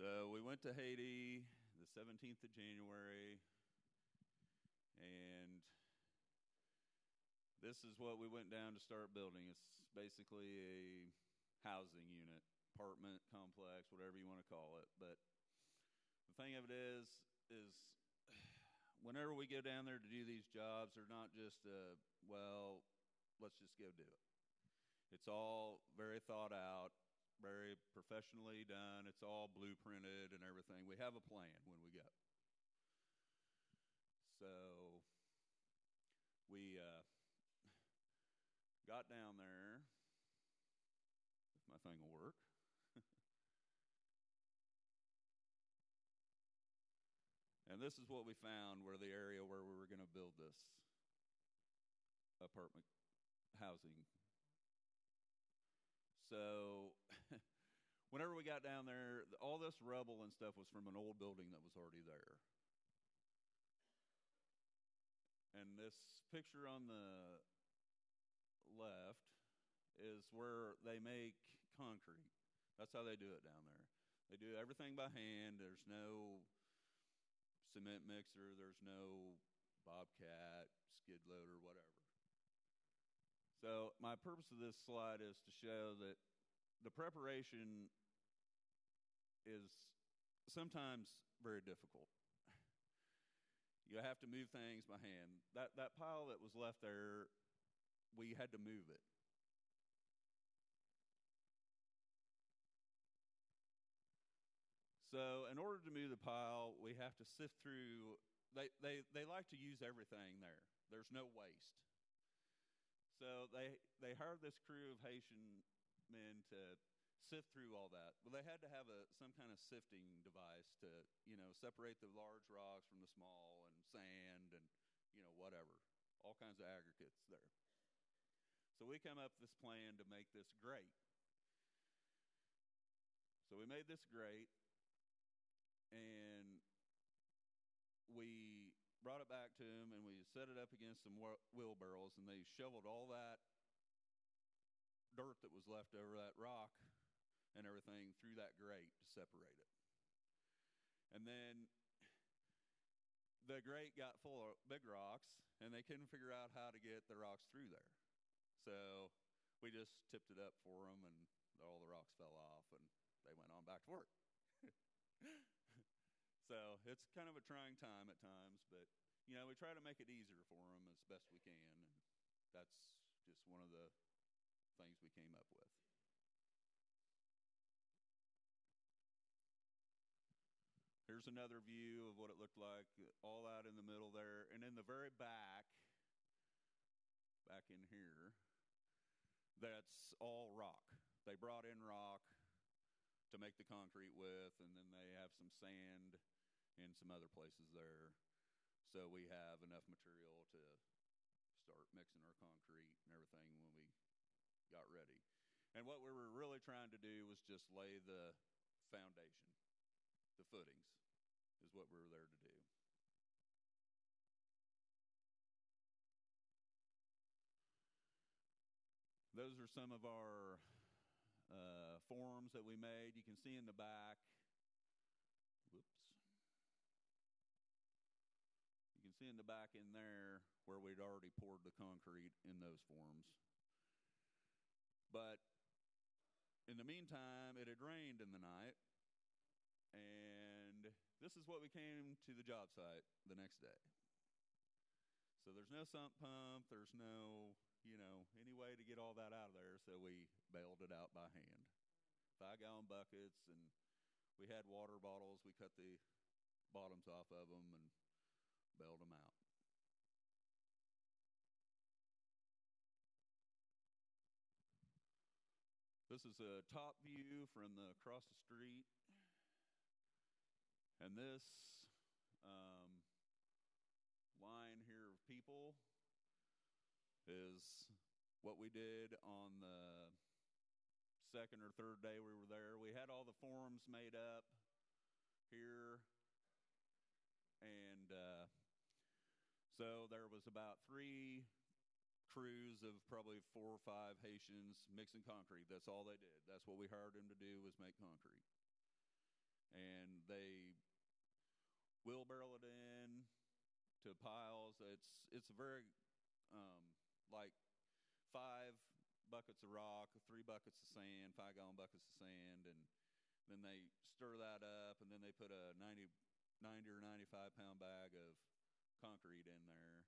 So we went to Haiti the 17th of January, and this is what we went down to start building. It's basically a housing unit, apartment complex, whatever you want to call it. But the thing of it is, is whenever we go down there to do these jobs, they're not just, uh, well, let's just go do it. It's all very thought out very professionally done. It's all blueprinted and everything. We have a plan when we go. So we uh, got down there. If my thing will work. and this is what we found where the area where we were going to build this apartment housing. So whenever we got down there, all this rubble and stuff was from an old building that was already there. And this picture on the left is where they make concrete. That's how they do it down there. They do everything by hand. There's no cement mixer, there's no bobcat, skid loader, whatever. So, my purpose of this slide is to show that the preparation is sometimes very difficult. You have to move things by hand. That, that pile that was left there, we had to move it. So, in order to move the pile, we have to sift through. They, they, they like to use everything there, there's no waste. So they they hired this crew of Haitian men to sift through all that. Well, they had to have a some kind of sifting device to you know separate the large rocks from the small and sand and you know whatever, all kinds of aggregates there. So we come up with this plan to make this grate. So we made this grate, and we brought it back to him and we set it up against some wheelbarrows and they shoveled all that dirt that was left over that rock and everything through that grate to separate it. And then the grate got full of big rocks and they couldn't figure out how to get the rocks through there. So we just tipped it up for them and all the rocks fell off and they went on back to work. So it's kind of a trying time at times, but you know we try to make it easier for them as best we can, and that's just one of the things we came up with. Here's another view of what it looked like, all out in the middle there, and in the very back, back in here, that's all rock. They brought in rock to make the concrete with, and then they have some sand and some other places there. So we have enough material to start mixing our concrete and everything when we got ready. And what we were really trying to do was just lay the foundation, the footings, what we were there to do. Those are some of our uh, forms that we made. You can see in the back Whoops. You can see in the back in there where we'd already poured the concrete in those forms. But in the meantime, it had rained in the night, and this is what we came to the job site the next day. So there's no sump pump, there's no, you know, any way to get all that out of there, so we bailed it out by hand. Five gallon buckets, and we had water bottles. We cut the bottoms off of them and bailed them out. This is a top view from the across the street, and this um, line here of people is what we did on the second or third day we were there. We had all the forms made up here, and uh, so there was about three crews of probably four or five Haitians mixing concrete. That's all they did. That's what we hired them to do was make concrete. and they wheelbarrow it in to piles. It's it's very um, like five buckets of rock, three buckets of sand, five gallon buckets of sand, and then they stir that up, and then they put a 90, 90 or 95 pound bag of concrete in there and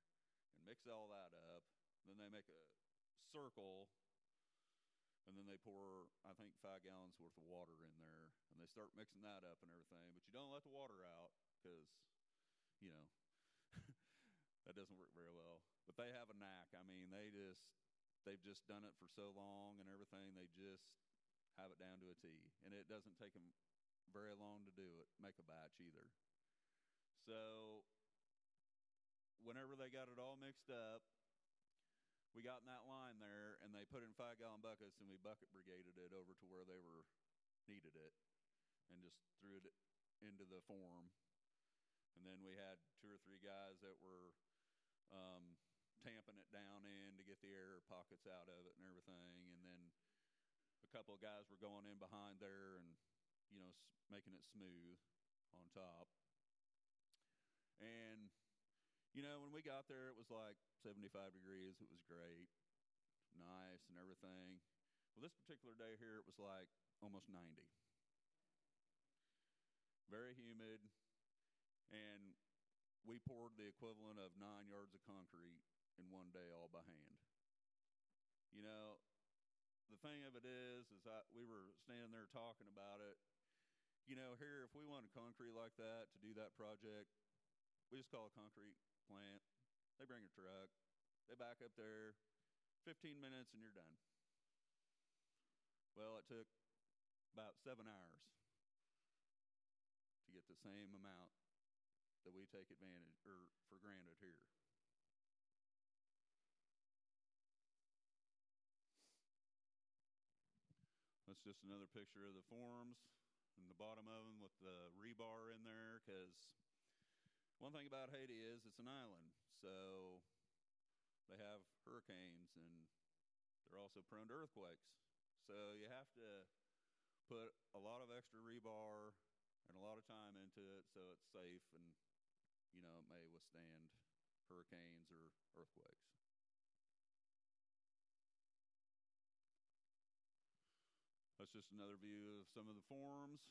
mix all that up. Then they make a circle, and then they pour, I think, five gallons worth of water in there, and they start mixing that up and everything. But you don't let the water out because, you know, that doesn't work very well. But they have a knack. I mean, they just they've just done it for so long and everything. They just have it down to a T, and it doesn't take them very long to do it. Make a batch either. So whenever they got it all mixed up, we got in that line there, and they put in five gallon buckets, and we bucket brigaded it over to where they were needed it, and just threw it into the form. And then we had two or three guys that were um, tamping it down in to get the air pockets out of it and everything. And then a couple of guys were going in behind there and, you know, making it smooth on top. And, you know, when we got there, it was like 75 degrees. It was great, nice and everything. Well, this particular day here, it was like almost 90. Very humid. And we poured the equivalent of nine yards of concrete in one day all by hand. You know, the thing of it is, is I, we were standing there talking about it. You know, here, if we wanted concrete like that to do that project, we just call a concrete plant. They bring a truck, they back up there, 15 minutes, and you're done. Well, it took about seven hours to get the same amount that we take advantage or for granted here. That's just another picture of the forms and the bottom of them with the rebar in there. Because one thing about Haiti is it's an island, so they have hurricanes and they're also prone to earthquakes. So you have to put a lot of extra rebar and a lot of time into it so it's safe and you know it may withstand hurricanes or earthquakes. That's just another view of some of the forms.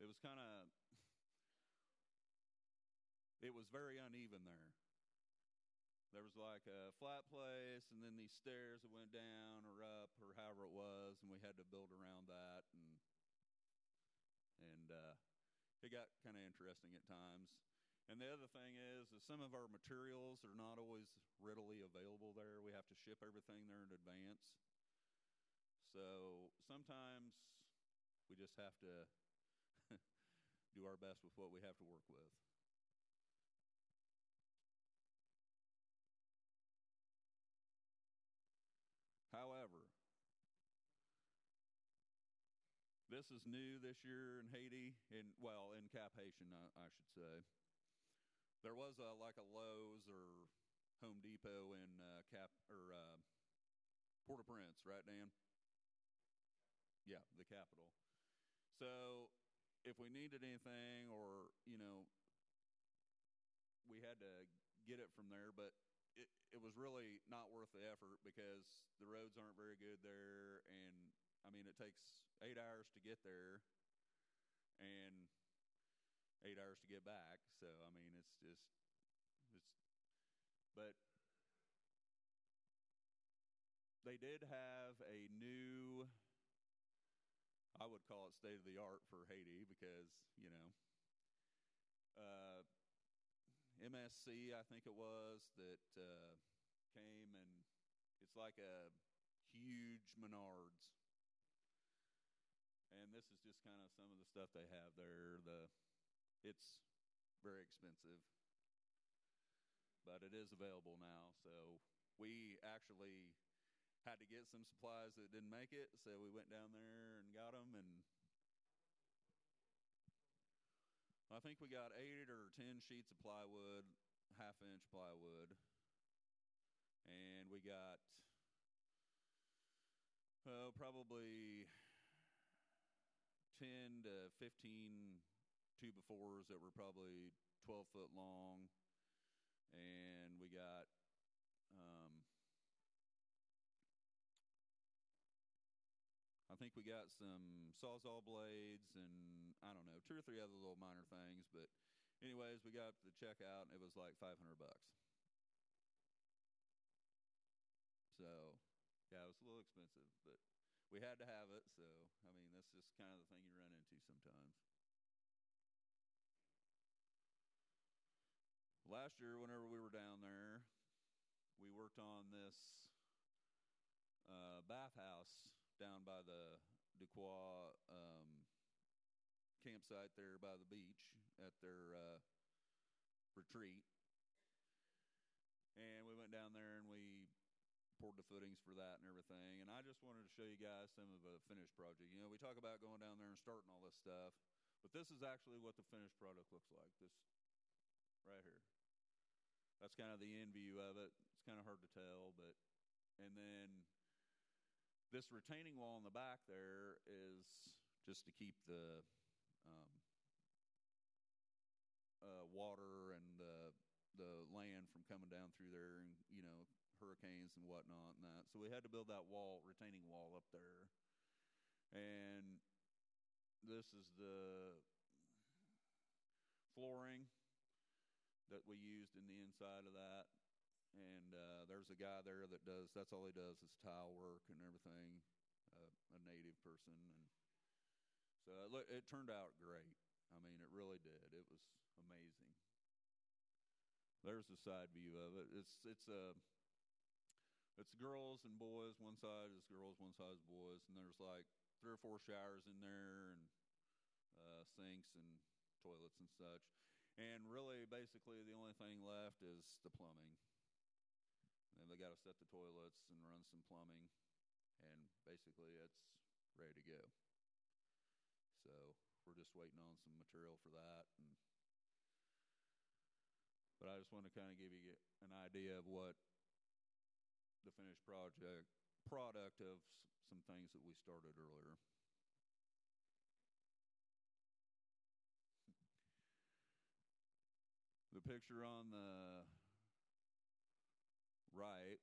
It was kind of, it was very uneven there. There was like a flat place, and then these stairs that went down or up or however it was, and we had to build around that, and and uh, it got kind of interesting at times. And the other thing is, is some of our materials are not always readily available there. We have to ship everything there in advance. So sometimes we just have to do our best with what we have to work with. This is new this year in Haiti, in well, in Cap Haitian, I, I should say. There was a, like a Lowe's or Home Depot in uh, Cap or uh, Port-au-Prince, right, Dan? Yeah, the capital. So if we needed anything or, you know, we had to get it from there, but it, it was really not worth the effort because the roads aren't very good there. And I mean, it takes eight hours to get there and eight hours to get back. So, I mean, it's just, it's, but they did have a new I would call it state of the art for Haiti because, you know, uh, MSC, I think it was, that uh, came and it's like a huge Menards. This is just kind of some of the stuff they have there. The it's very expensive, but it is available now. So we actually had to get some supplies that didn't make it, so we went down there and got them. And I think we got eight or ten sheets of plywood, half inch plywood, and we got oh probably 10 to 15 two befores that were probably 12 foot long. And we got um, I think we got some sawzall blades and I don't know, two or three other little minor things. But, anyways, we got the checkout and it was like 500 bucks. So, yeah, it was a little expensive, we had to have it. So, I mean, that's just kind of the thing you run into sometimes. Last year, whenever we were down there, we worked on this uh, bathhouse down by the Dequoy um, campsite there by the beach at their uh, retreat. And we went down there and we poured the footings for that and everything. And I just wanted to show you guys some of the finished project. You know, we talk about going down there and starting all this stuff, but this is actually what the finished product looks like. This right here. That's kind of the end view of it. It's kind of hard to tell, but and then this retaining wall in the back there is just to keep the um, uh, water and the the land from coming down through there, and hurricanes and whatnot and that. So we had to build that wall, retaining wall up there, and this is the flooring that we used in the inside of that. And uh, there's a guy there that does that's all he does is tile work and everything uh, a native person. And so it, look, it turned out great. I mean it really did. It was amazing. There's the side view of it. It's it's a it's girls and boys one side is girls one side is boys and there's like three or four showers in there and uh, sinks and toilets and such and really basically the only thing left is the plumbing and they got to set the toilets and run some plumbing, and basically it's ready to go. So we're just waiting on some material for that. And, but I just want to kind of give you an idea of what the finished project product of some things that we started earlier. the picture on the right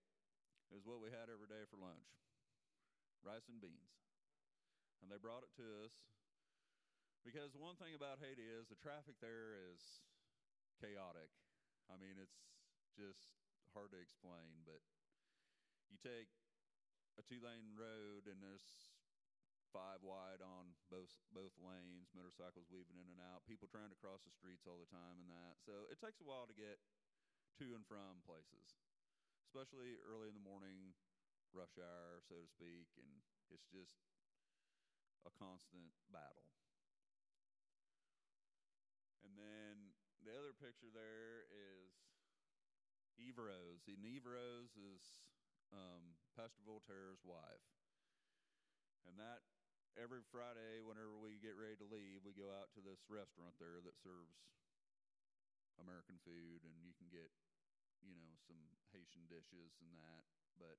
is what we had every day for lunch rice and beans. And they brought it to us because one thing about Haiti is the traffic there is chaotic. I mean, it's just hard to explain, but you take a two lane road and there's five wide on both both lanes, motorcycles weaving in and out, people trying to cross the streets all the time and that. So it takes a while to get to and from places especially early in the morning, rush hour, so to speak, and it's just a constant battle. And then the other picture there is Eve Rose. And Eve is um, Pastor Voltaire's wife. And that every Friday, whenever we get ready to leave, we go out to this restaurant there that serves American food, and you can get you know, some Haitian dishes and that. But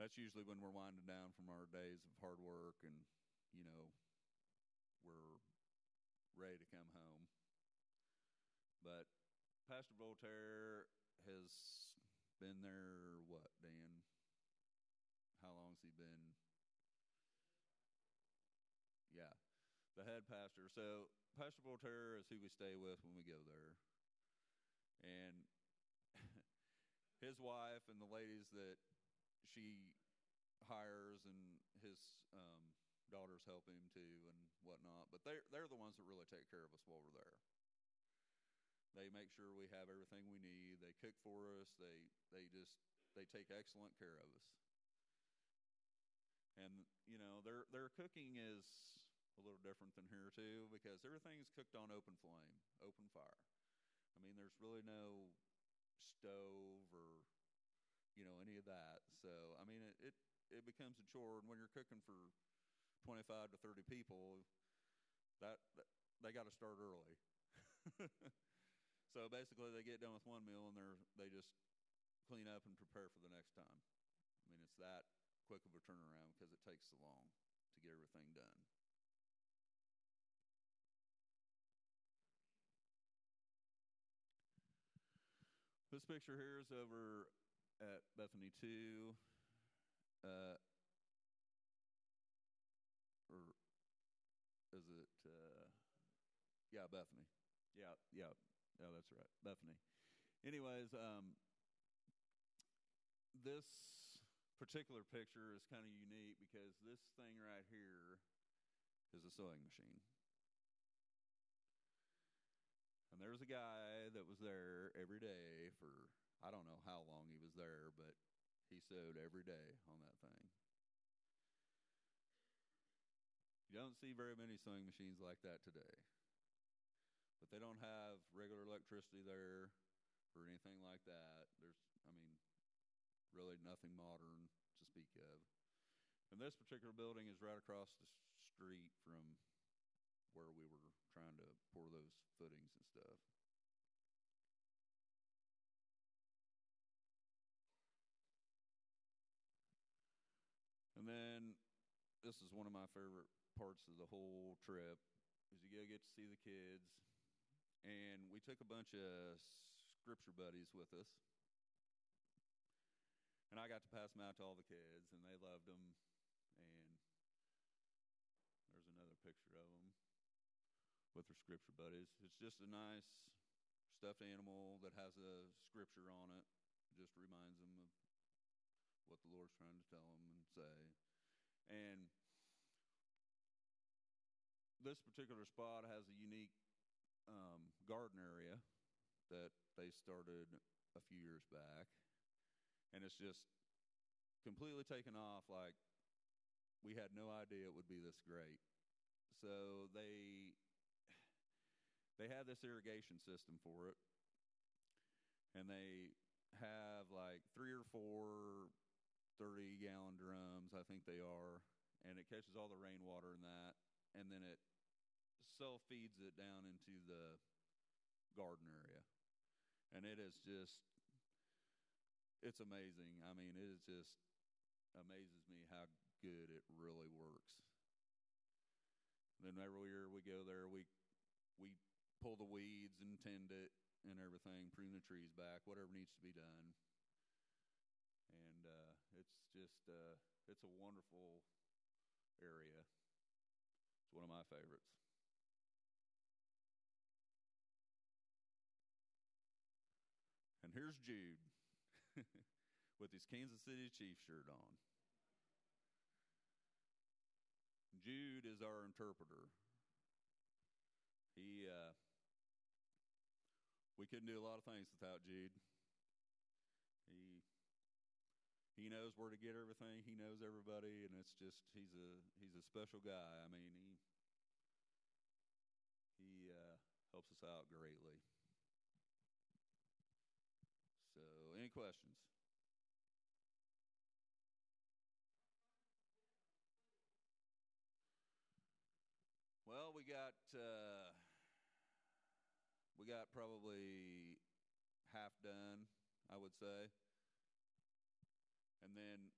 that's usually when we're winding down from our days of hard work and, you know, we're ready to come home. But Pastor Voltaire has been there, what, Dan? How long's he been? Yeah, the head pastor. So Pastor Voltaire is who we stay with when we go there and his wife and the ladies that she hires and his um, daughters help him too and whatnot. But they're they're the ones that really take care of us while we're there. They make sure we have everything we need. They cook for us. They they just they take excellent care of us. And you know their their cooking is a little different than here too because everything is cooked on open flame, open fire. I mean, there's really no stove or you know any of that. So I mean, it it, it becomes a chore, and when you're cooking for 25 to 30 people, that, that they got to start early. so basically, they get done with one meal and they're they just clean up and prepare for the next time. I mean, it's that quick of a turnaround because it takes so long to get everything done. This picture here is over at Bethany 2. Uh, or is it? Uh, yeah, Bethany. Yeah, yeah, yeah, that's right. Bethany. Anyways, um, this particular picture is kind of unique because this thing right here is a sewing machine. And there's a guy that was there every day for I don't know how long he was there, but he sewed every day on that thing. You don't see very many sewing machines like that today. But they don't have regular electricity there or anything like that. There's, I mean, really nothing modern to speak of. And this particular building is right across the street from where we were trying to pour those footings and stuff. And then this is one of my favorite parts of the whole trip is you go get to see the kids. And we took a bunch of scripture buddies with us. And I got to pass them out to all the kids, and they loved them. And there's another picture of them with their scripture buddies. It's just a nice stuffed animal that has a scripture on it. It just reminds them of what the Lord's trying to tell them and say. And this particular spot has a unique um, garden area that they started a few years back. And it's just completely taken off like we had no idea it would be this great. So they they have this irrigation system for it, and they have like three or four 30 gallon drums, I think they are, and it catches all the rainwater in that, and then it self feeds it down into the garden area. And it is just, it's amazing. I mean, it is just amazes me how good it really works. Then every year we go there, we we pull the weeds and tend it and everything, prune the trees back, whatever needs to be done. And uh, it's just uh, it's a wonderful area. It's one of my favorites. Here's Jude with his Kansas City Chiefs shirt on. Jude is our interpreter. He uh, we couldn't do a lot of things without Jude. He he knows where to get everything. He knows everybody, and it's just he's a he's a special guy. I mean, he he uh, helps us out greatly. So, any questions? Well, we got. Uh, we got probably half done, I would say. And then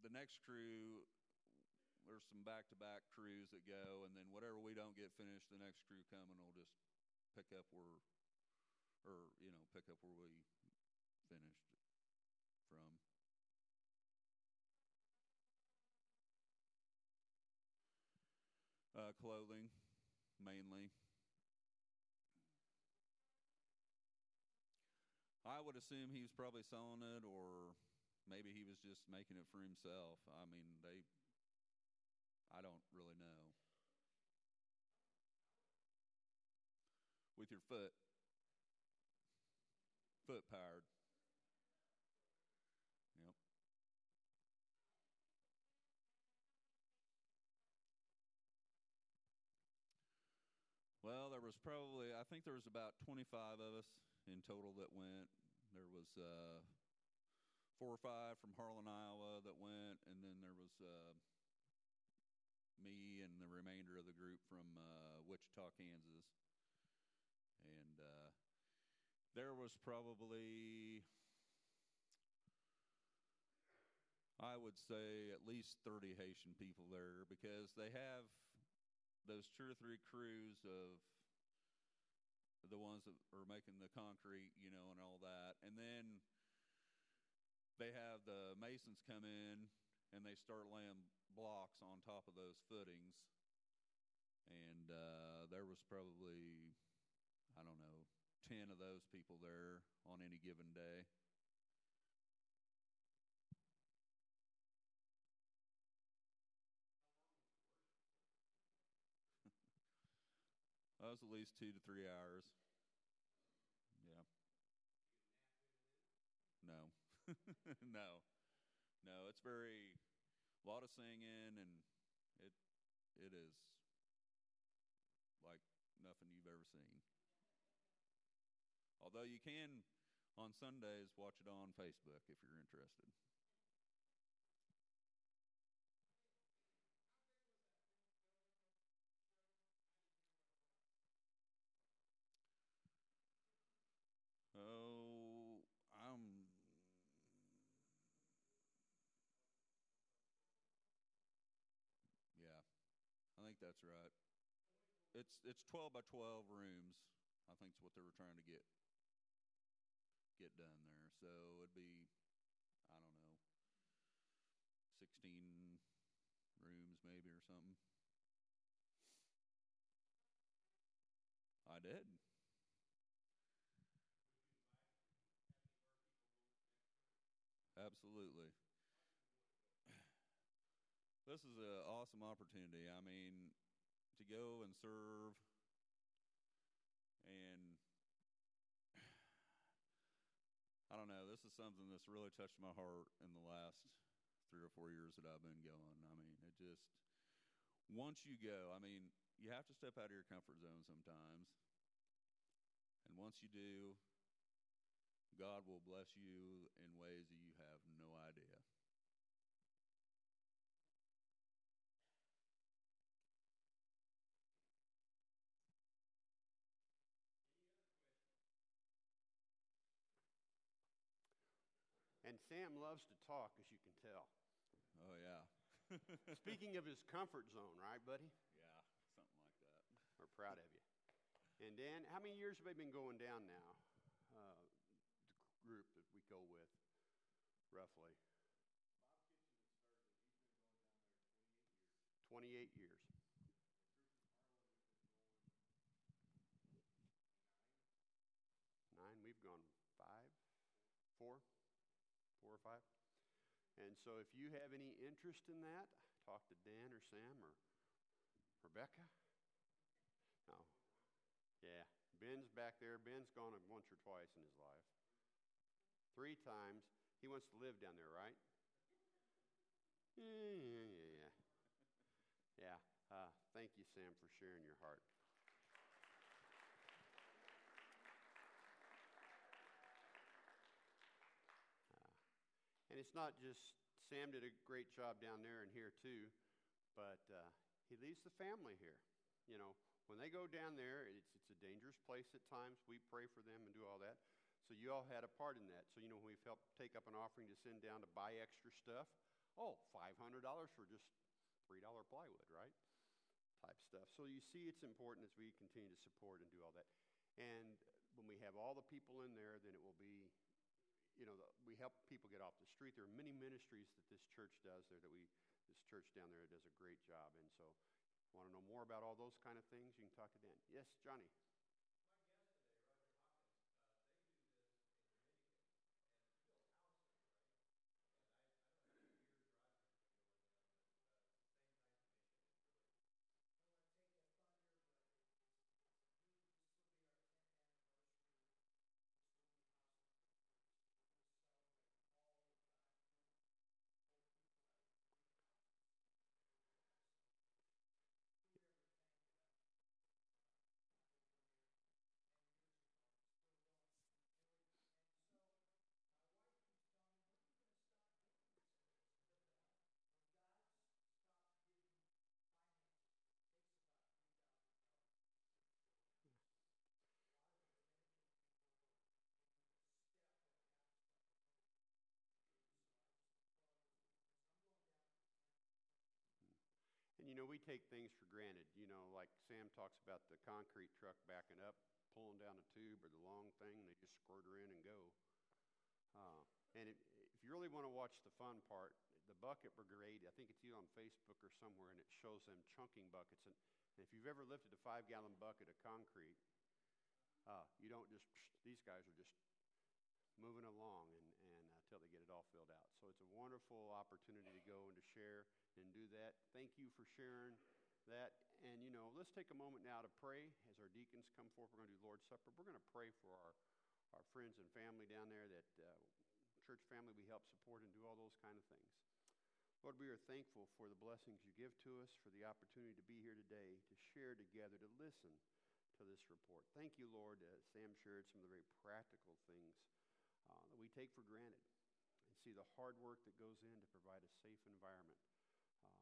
the next crew, there's some back to back crews that go, and then whatever we don't get finished, the next crew coming will just pick up where, or, you know, pick up where we finished from. Uh, clothing, mainly. I would assume he was probably selling it, or maybe he was just making it for himself. I mean, they, I don't really know. With your foot, foot powered. There was probably, I think there was about 25 of us in total that went. There was uh, four or five from Harlan, Iowa that went, and then there was uh, me and the remainder of the group from uh, Wichita, Kansas. And uh, there was probably, I would say at least 30 Haitian people there because they have those two or three crews of the ones that are making the concrete, you know, and all that. And then they have the masons come in and they start laying blocks on top of those footings. And uh, there was probably, I don't know, 10 of those people there on any given day. At least two to three hours. Yeah. No. no. No, it's very a lot of singing and it it is like nothing you've ever seen. Although you can on Sundays watch it on Facebook if you're interested. Oh, I'm yeah. I that's right. It's it's 12 by 12 rooms. I think is what they were trying to get get done there. So it'd be I don't know 16 rooms maybe or something. I did. Absolutely. This is an awesome opportunity. I mean, to go and serve and I don't know, this is something that's really touched my heart in the last three or four years that I've been going. I mean, it just once you go, I mean, you have to step out of your comfort zone sometimes. And once you do, God will bless you in ways that you have no idea. And Sam loves to talk, as you can tell. Oh, yeah. Speaking of his comfort zone, right, buddy? yeah, something like that. We're proud of you. And Dan, how many years have they been going down now? Uh, the group that we go with, roughly. 28 years. Nine, we've gone five, four, four or five. And so if you have any interest in that, talk to Dan or Sam or Rebecca. No. Yeah. Ben's back there. Ben's gone once or twice in his life. Three times. He wants to live down there, right? Yeah, yeah, yeah, yeah. Uh, thank you, Sam, for sharing your heart. Uh, and it's not just Sam did a great job down there and here too, but uh, he leaves the family here. You know, when they go down there, it's, it's a dangerous place at times. We pray for them and do all that. So you all had a part in that. So, you know, we've helped take up an offering to send down to buy extra stuff, oh, $500 for just $3 plywood, right? Type stuff. So you see it's important as we continue to support and do all that. And when we have all the people in there, then it will be, you know, the, we help people get off the street. There are many ministries that this church does there that we, this church down there does a great job. And so want to know more about all those kind of things, you can talk to Dan. Yes, Johnny. Know, we take things for granted. You know, like Sam talks about the concrete truck backing up, pulling down a tube or the long thing, they just squirt her in and go. Uh, and it, if you really want to watch the fun part, the bucket brigade, I think it's either on Facebook or somewhere, and it shows them chunking buckets. And, and if you've ever lifted a five gallon bucket of concrete, uh, you don't just, these guys are just moving along and until they get it all filled out. So it's a wonderful opportunity to go and to share and do that. Thank you for sharing that. And, you know, let's take a moment now to pray as our deacons come forth. We're going to do Lord's Supper. We're going to pray for our, our friends and family down there that uh, church family we help support and do all those kind of things. Lord, we are thankful for the blessings you give to us, for the opportunity to be here today, to share together, to listen to this report. Thank you, Lord. Uh, Sam shared some of the very practical things uh, that we take for granted see the hard work that goes in to provide a safe environment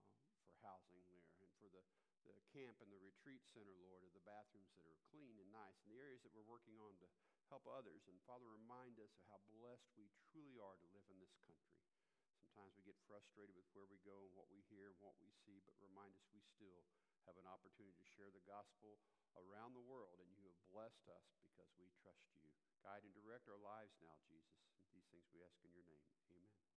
uh, for housing there and for the, the camp and the retreat center, Lord, of the bathrooms that are clean and nice and the areas that we're working on to help others. And Father, remind us of how blessed we truly are to live in this country. Sometimes we get frustrated with where we go and what we hear and what we see, but remind us we still have an opportunity to share the gospel around the world, and you have blessed us because we trust you. Guide and direct our lives now, Jesus. These things we ask in your name.